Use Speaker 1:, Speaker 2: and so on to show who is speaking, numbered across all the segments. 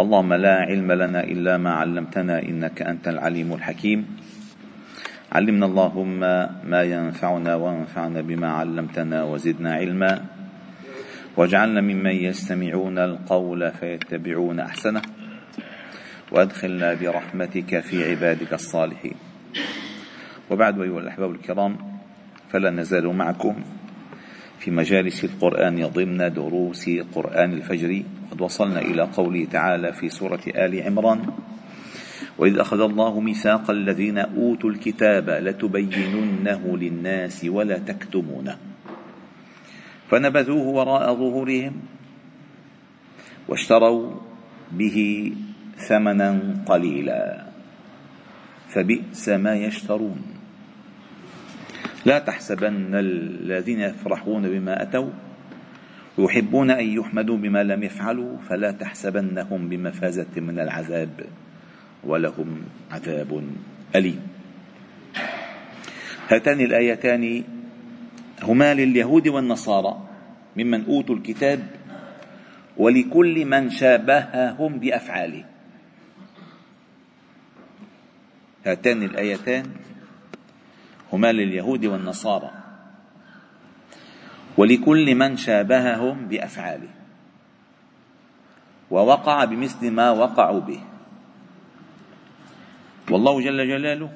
Speaker 1: اللهم لا علم لنا إلا ما علمتنا إنك أنت العليم الحكيم. علمنا اللهم ما ينفعنا وانفعنا بما علمتنا وزدنا علما. واجعلنا ممن يستمعون القول فيتبعون أحسنه. وأدخلنا برحمتك في عبادك الصالحين. وبعد أيها الأحباب الكرام فلا نزال معكم. في مجالس القرآن ضمن دروس قرآن الفجر. قد وصلنا إلى قوله تعالى في سورة آل عمران وإذ أخذ الله ميثاق الذين أوتوا الكتاب لتبيننه للناس ولا تكتمونه. فنبذوه وراء ظهورهم واشتروا به ثمنا قليلا. فبئس ما يشترون. لا تحسبن الذين يفرحون بما أتوا ويحبون أن يحمدوا بما لم يفعلوا فلا تحسبنهم بمفازة من العذاب ولهم عذاب أليم. هاتان الآيتان هما لليهود والنصارى ممن أوتوا الكتاب ولكل من شابههم بأفعاله. هاتان الآيتان هما لليهود والنصارى. ولكل من شابههم بأفعاله. ووقع بمثل ما وقعوا به. والله جل جلاله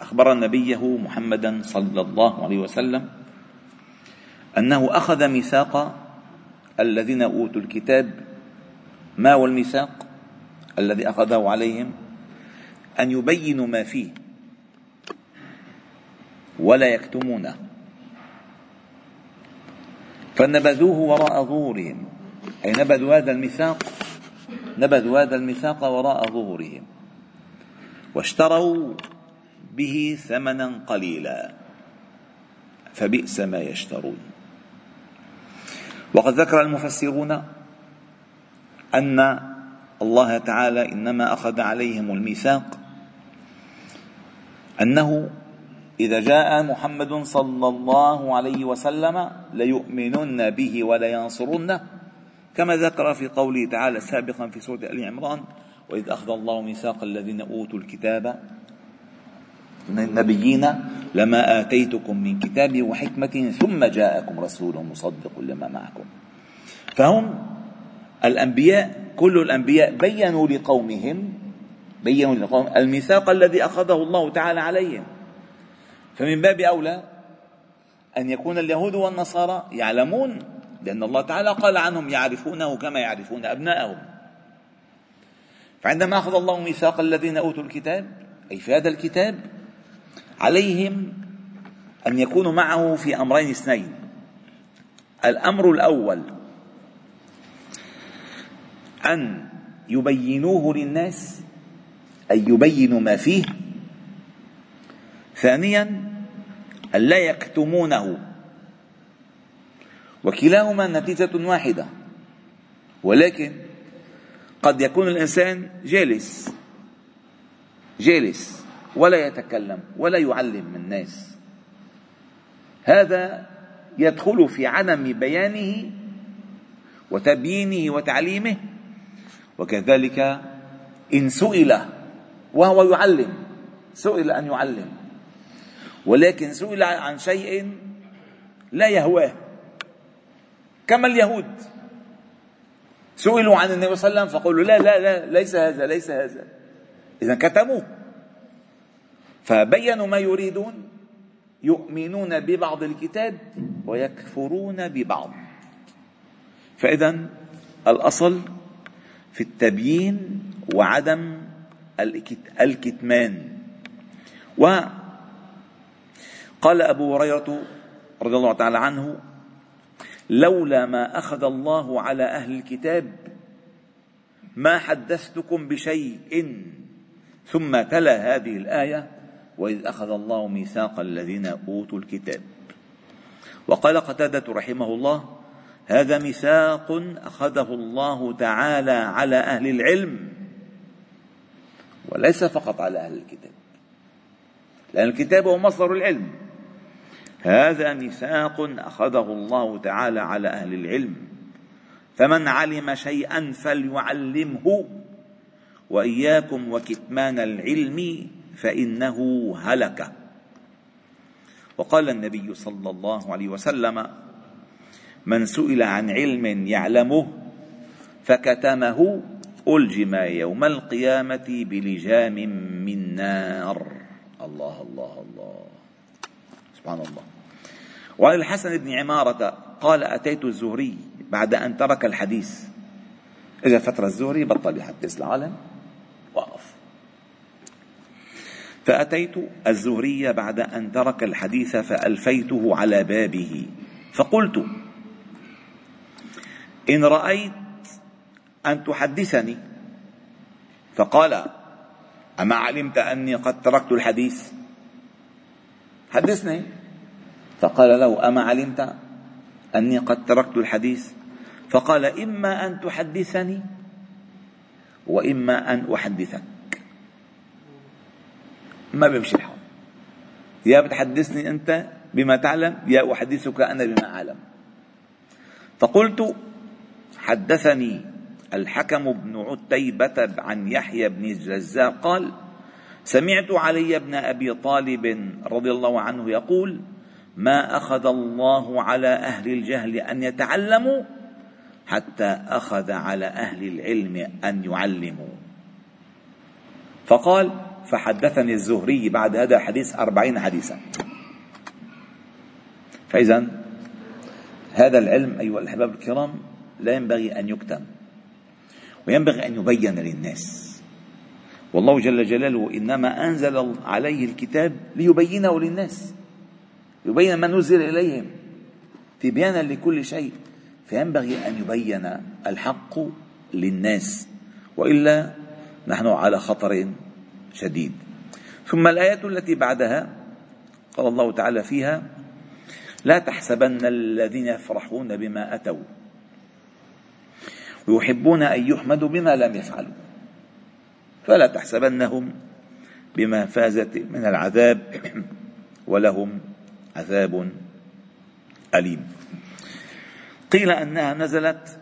Speaker 1: أخبر نبيه محمدا صلى الله عليه وسلم أنه أخذ ميثاق الذين أوتوا الكتاب. ما هو الميثاق الذي أخذه عليهم؟ أن يبينوا ما فيه. ولا يكتمونه. فنبذوه وراء ظهورهم. أي نبذوا هذا الميثاق نبذوا هذا الميثاق وراء ظهورهم. واشتروا به ثمنا قليلا فبئس ما يشترون. وقد ذكر المفسرون أن الله تعالى إنما أخذ عليهم الميثاق أنه إذا جاء محمد صلى الله عليه وسلم ليؤمنن به ولينصرنه كما ذكر في قوله تعالى سابقا في سورة آل عمران وإذ أخذ الله ميثاق الذين أوتوا الكتاب من النبيين لما آتيتكم من كتاب وحكمة ثم جاءكم رسول مصدق لما معكم. فهم الأنبياء كل الأنبياء بينوا لقومهم بينوا لقومهم الميثاق الذي أخذه الله تعالى عليهم. فمن باب أولى أن يكون اليهود والنصارى يعلمون لأن الله تعالى قال عنهم يعرفونه كما يعرفون أبناءهم. فعندما أخذ الله ميثاق الذين أوتوا الكتاب أي في هذا الكتاب عليهم أن يكونوا معه في أمرين اثنين. الأمر الأول أن يبينوه للناس أي يبينوا ما فيه ثانيا ألا يكتمونه. وكلاهما نتيجة واحدة. ولكن قد يكون الإنسان جالس جالس ولا يتكلم ولا يعلم الناس. هذا يدخل في عدم بيانه وتبيينه وتعليمه. وكذلك إن سئل وهو يعلم سئل أن يعلم. ولكن سئل عن شيء لا يهواه كما اليهود. سئلوا عن النبي صلى الله عليه وسلم فقالوا لا لا لا ليس هذا ليس هذا. إذا كتموه. فبينوا ما يريدون يؤمنون ببعض الكتاب ويكفرون ببعض. فإذا الأصل في التبيين وعدم الكتمان. و قال أبو هريرة رضي الله تعالى عنه لولا ما أخذ الله على أهل الكتاب ما حدثتكم بشيء. ثم تلا هذه الآية وإذ أخذ الله ميثاق الذين أوتوا الكتاب. وقال قتادة رحمه الله هذا ميثاق أخذه الله تعالى على أهل العلم وليس فقط على أهل الكتاب. لأن الكتاب هو مصدر العلم. هذا ميثاق أخذه الله تعالى على أهل العلم. فمن علم شيئا فليعلمه. وإياكم وكتمان العلم فإنه هلك. وقال النبي صلى الله عليه وسلم من سئل عن علم يعلمه فكتمه ألجم يوم القيامة بلجام من نار. الله الله الله. سبحان الله. وعن الحسن بن عمارة قال أتيت الزهري بعد أن ترك الحديث. إجا فترة الزهري بطل يحدث العالم وقف. فأتيت الزهري بعد أن ترك الحديث فألفيته على بابه. فقلت إن رأيت أن تحدثني؟ فقال أما علمت أني قد تركت الحديث؟ حدثني. فقال له أما علمت أني قد تركت الحديث؟ فقال إما أن تحدثني وإما أن أحدثك. ما بيمشي الحال. يا بتحدثني أنت بما تعلم يا أحدثك أنا بما أعلم. فقلت حدثني الحكم بن عتيبة عن يحيى بن الجزار قال سمعت علي بن أبي طالب رضي الله عنه يقول ما أخذ الله على أهل الجهل أن يتعلموا حتى أخذ على أهل العلم أن يعلموا. فقال فحدثني الزهري بعد هذا الحديث أربعين حديثا. فإذا هذا العلم أيها الأحباب الكرام لا ينبغي أن يكتم وينبغي أن يبين للناس. والله جل جلاله إنما أنزل عليه الكتاب ليبينه للناس. يبين ما نزل إليهم. تبيانا لكل شيء فينبغي أن يبين الحق للناس. وإلا نحن على خطر شديد. ثم الآية التي بعدها قال الله تعالى فيها لا تحسبن الذين يفرحون بما أتوا ويحبون أن يحمدوا بما لم يفعلوا. فلا تحسبنهم بمفازة من العذاب. ولهم عذاب أليم. قيل أنها نزلت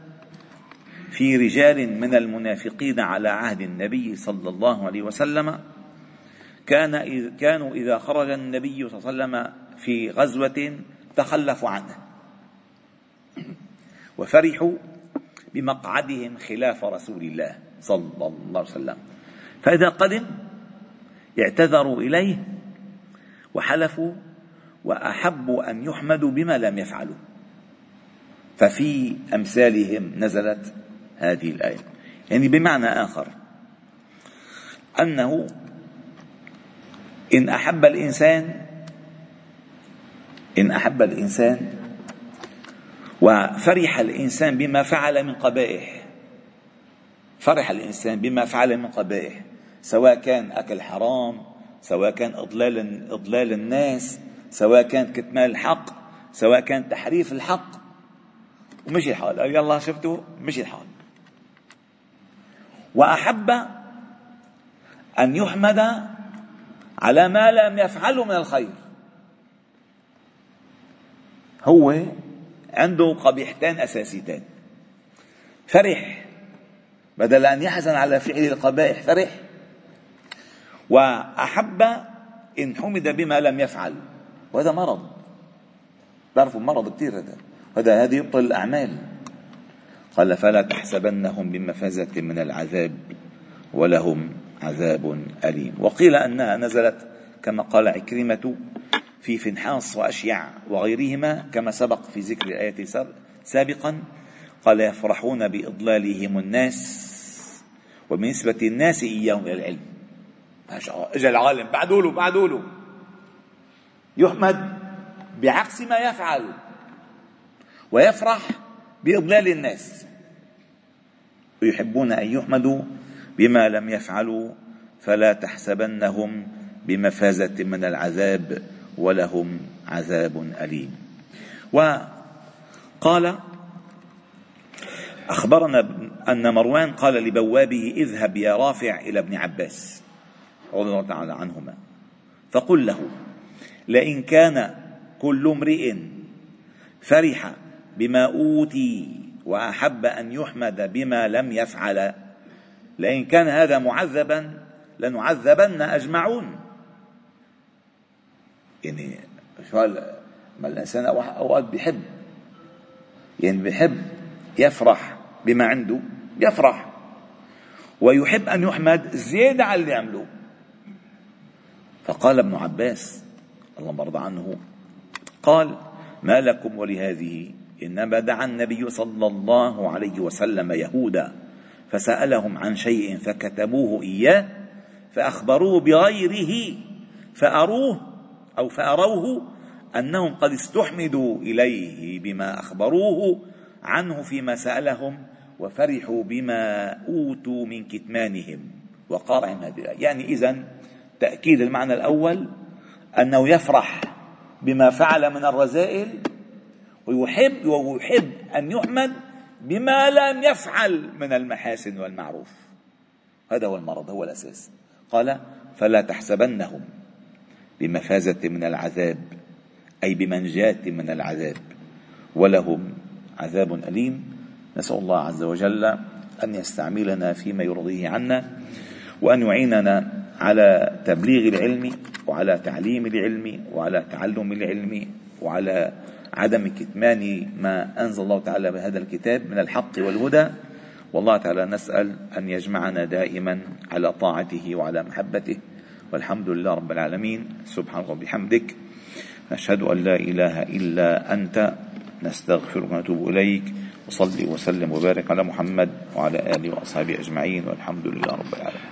Speaker 1: في رجال من المنافقين على عهد النبي صلى الله عليه وسلم. كان كانوا إذا خرج النبي صلى الله عليه وسلم في غزوة تخلفوا عنه. وفرحوا بمقعدهم خلاف رسول الله صلى الله عليه وسلم. فإذا قدم اعتذروا إليه وحلفوا وأحبوا أن يحمدوا بما لم يفعلوا. ففي أمثالهم نزلت هذه الآية. يعني بمعنى آخر أنه إن أحب الإنسان إن أحب الإنسان وفرح الإنسان بما فعل من قبائح فرح الإنسان بما فعل من قبائح سواء كان أكل حرام سواء كان إضلال إضلال الناس سواء كان كتمان الحق سواء كان تحريف الحق ومشي الحال. قال يلا شفتوا مشي الحال. وأحب أن يحمد على ما لم يفعله من الخير. هو عنده قبيحتين أساسيتين فرح بدل أن يحزن على فعل القبائح فرح. وأحب إن حمد بما لم يفعل. وهذا مرض. تعرفوا مرض كثير هذا. هذا هذه يبطل الأعمال. قال فلا تحسبنهم بمفازة من العذاب ولهم عذاب أليم. وقيل أنها نزلت كما قال عكرمة في فنحاص وأشيع وغيرهما كما سبق في ذكر الآية سابقا. قال يفرحون بإضلالهم الناس وبنسبة الناس إياهم إلى العلم. اجى العالم. بعدوا له بعدوا له. يحمد بعكس ما يفعل ويفرح بإضلال الناس. ويحبون أن يحمدوا بما لم يفعلوا فلا تحسبنهم بمفازة من العذاب ولهم عذاب أليم. وقال أخبرنا أن مروان قال لبوابه اذهب يا رافع إلى ابن عباس رضي الله تعالى عنهما. فقل له لئن كان كل امرئ فرح بما أوتي وأحب أن يحمد بما لم يفعل لئن كان هذا معذبا لنعذبن أجمعون. يعني ما الإنسان أوقات بيحب؟ يعني بيحب يفرح بما عنده يفرح. ويحب أن يحمد زيادة على اللي عمله فقال ابن عباس اللهم ارضى عنه قال ما لكم ولهذه؟ انما دعا النبي صلى الله عليه وسلم يهودا فسألهم عن شيء فكتموه إياه فأخبروه بغيره فأروه أو فأروه أنهم قد استحمدوا إليه بما أخبروه عنه فيما سألهم وفرحوا بما أوتوا من كتمانهم. وقارعهم هذه يعني اذا تأكيد المعنى الأول أنه يفرح بما فعل من الرذائل ويحب ويحب أن يحمد بما لم يفعل من المحاسن والمعروف. هذا هو المرض هو الأساس. قال فلا تحسبنهم بمفازة من العذاب أي بمنجاة من العذاب ولهم عذاب أليم. نسأل الله عز وجل أن يستعملنا فيما يرضيه عنا وأن يعيننا على تبليغ العلم وعلى تعليم العلم وعلى تعلم العلم وعلى عدم كتمان ما أنزل الله تعالى بهذا الكتاب من الحق والهدى. والله تعالى نسأل أن يجمعنا دائما على طاعته وعلى محبته. والحمد لله رب العالمين. سبحانك وبحمدك. نشهد أن لا إله إلا أنت. نستغفرك ونتوب إليك. وصلي وسلم وبارك على محمد وعلى آله وأصحابه أجمعين. والحمد لله رب العالمين.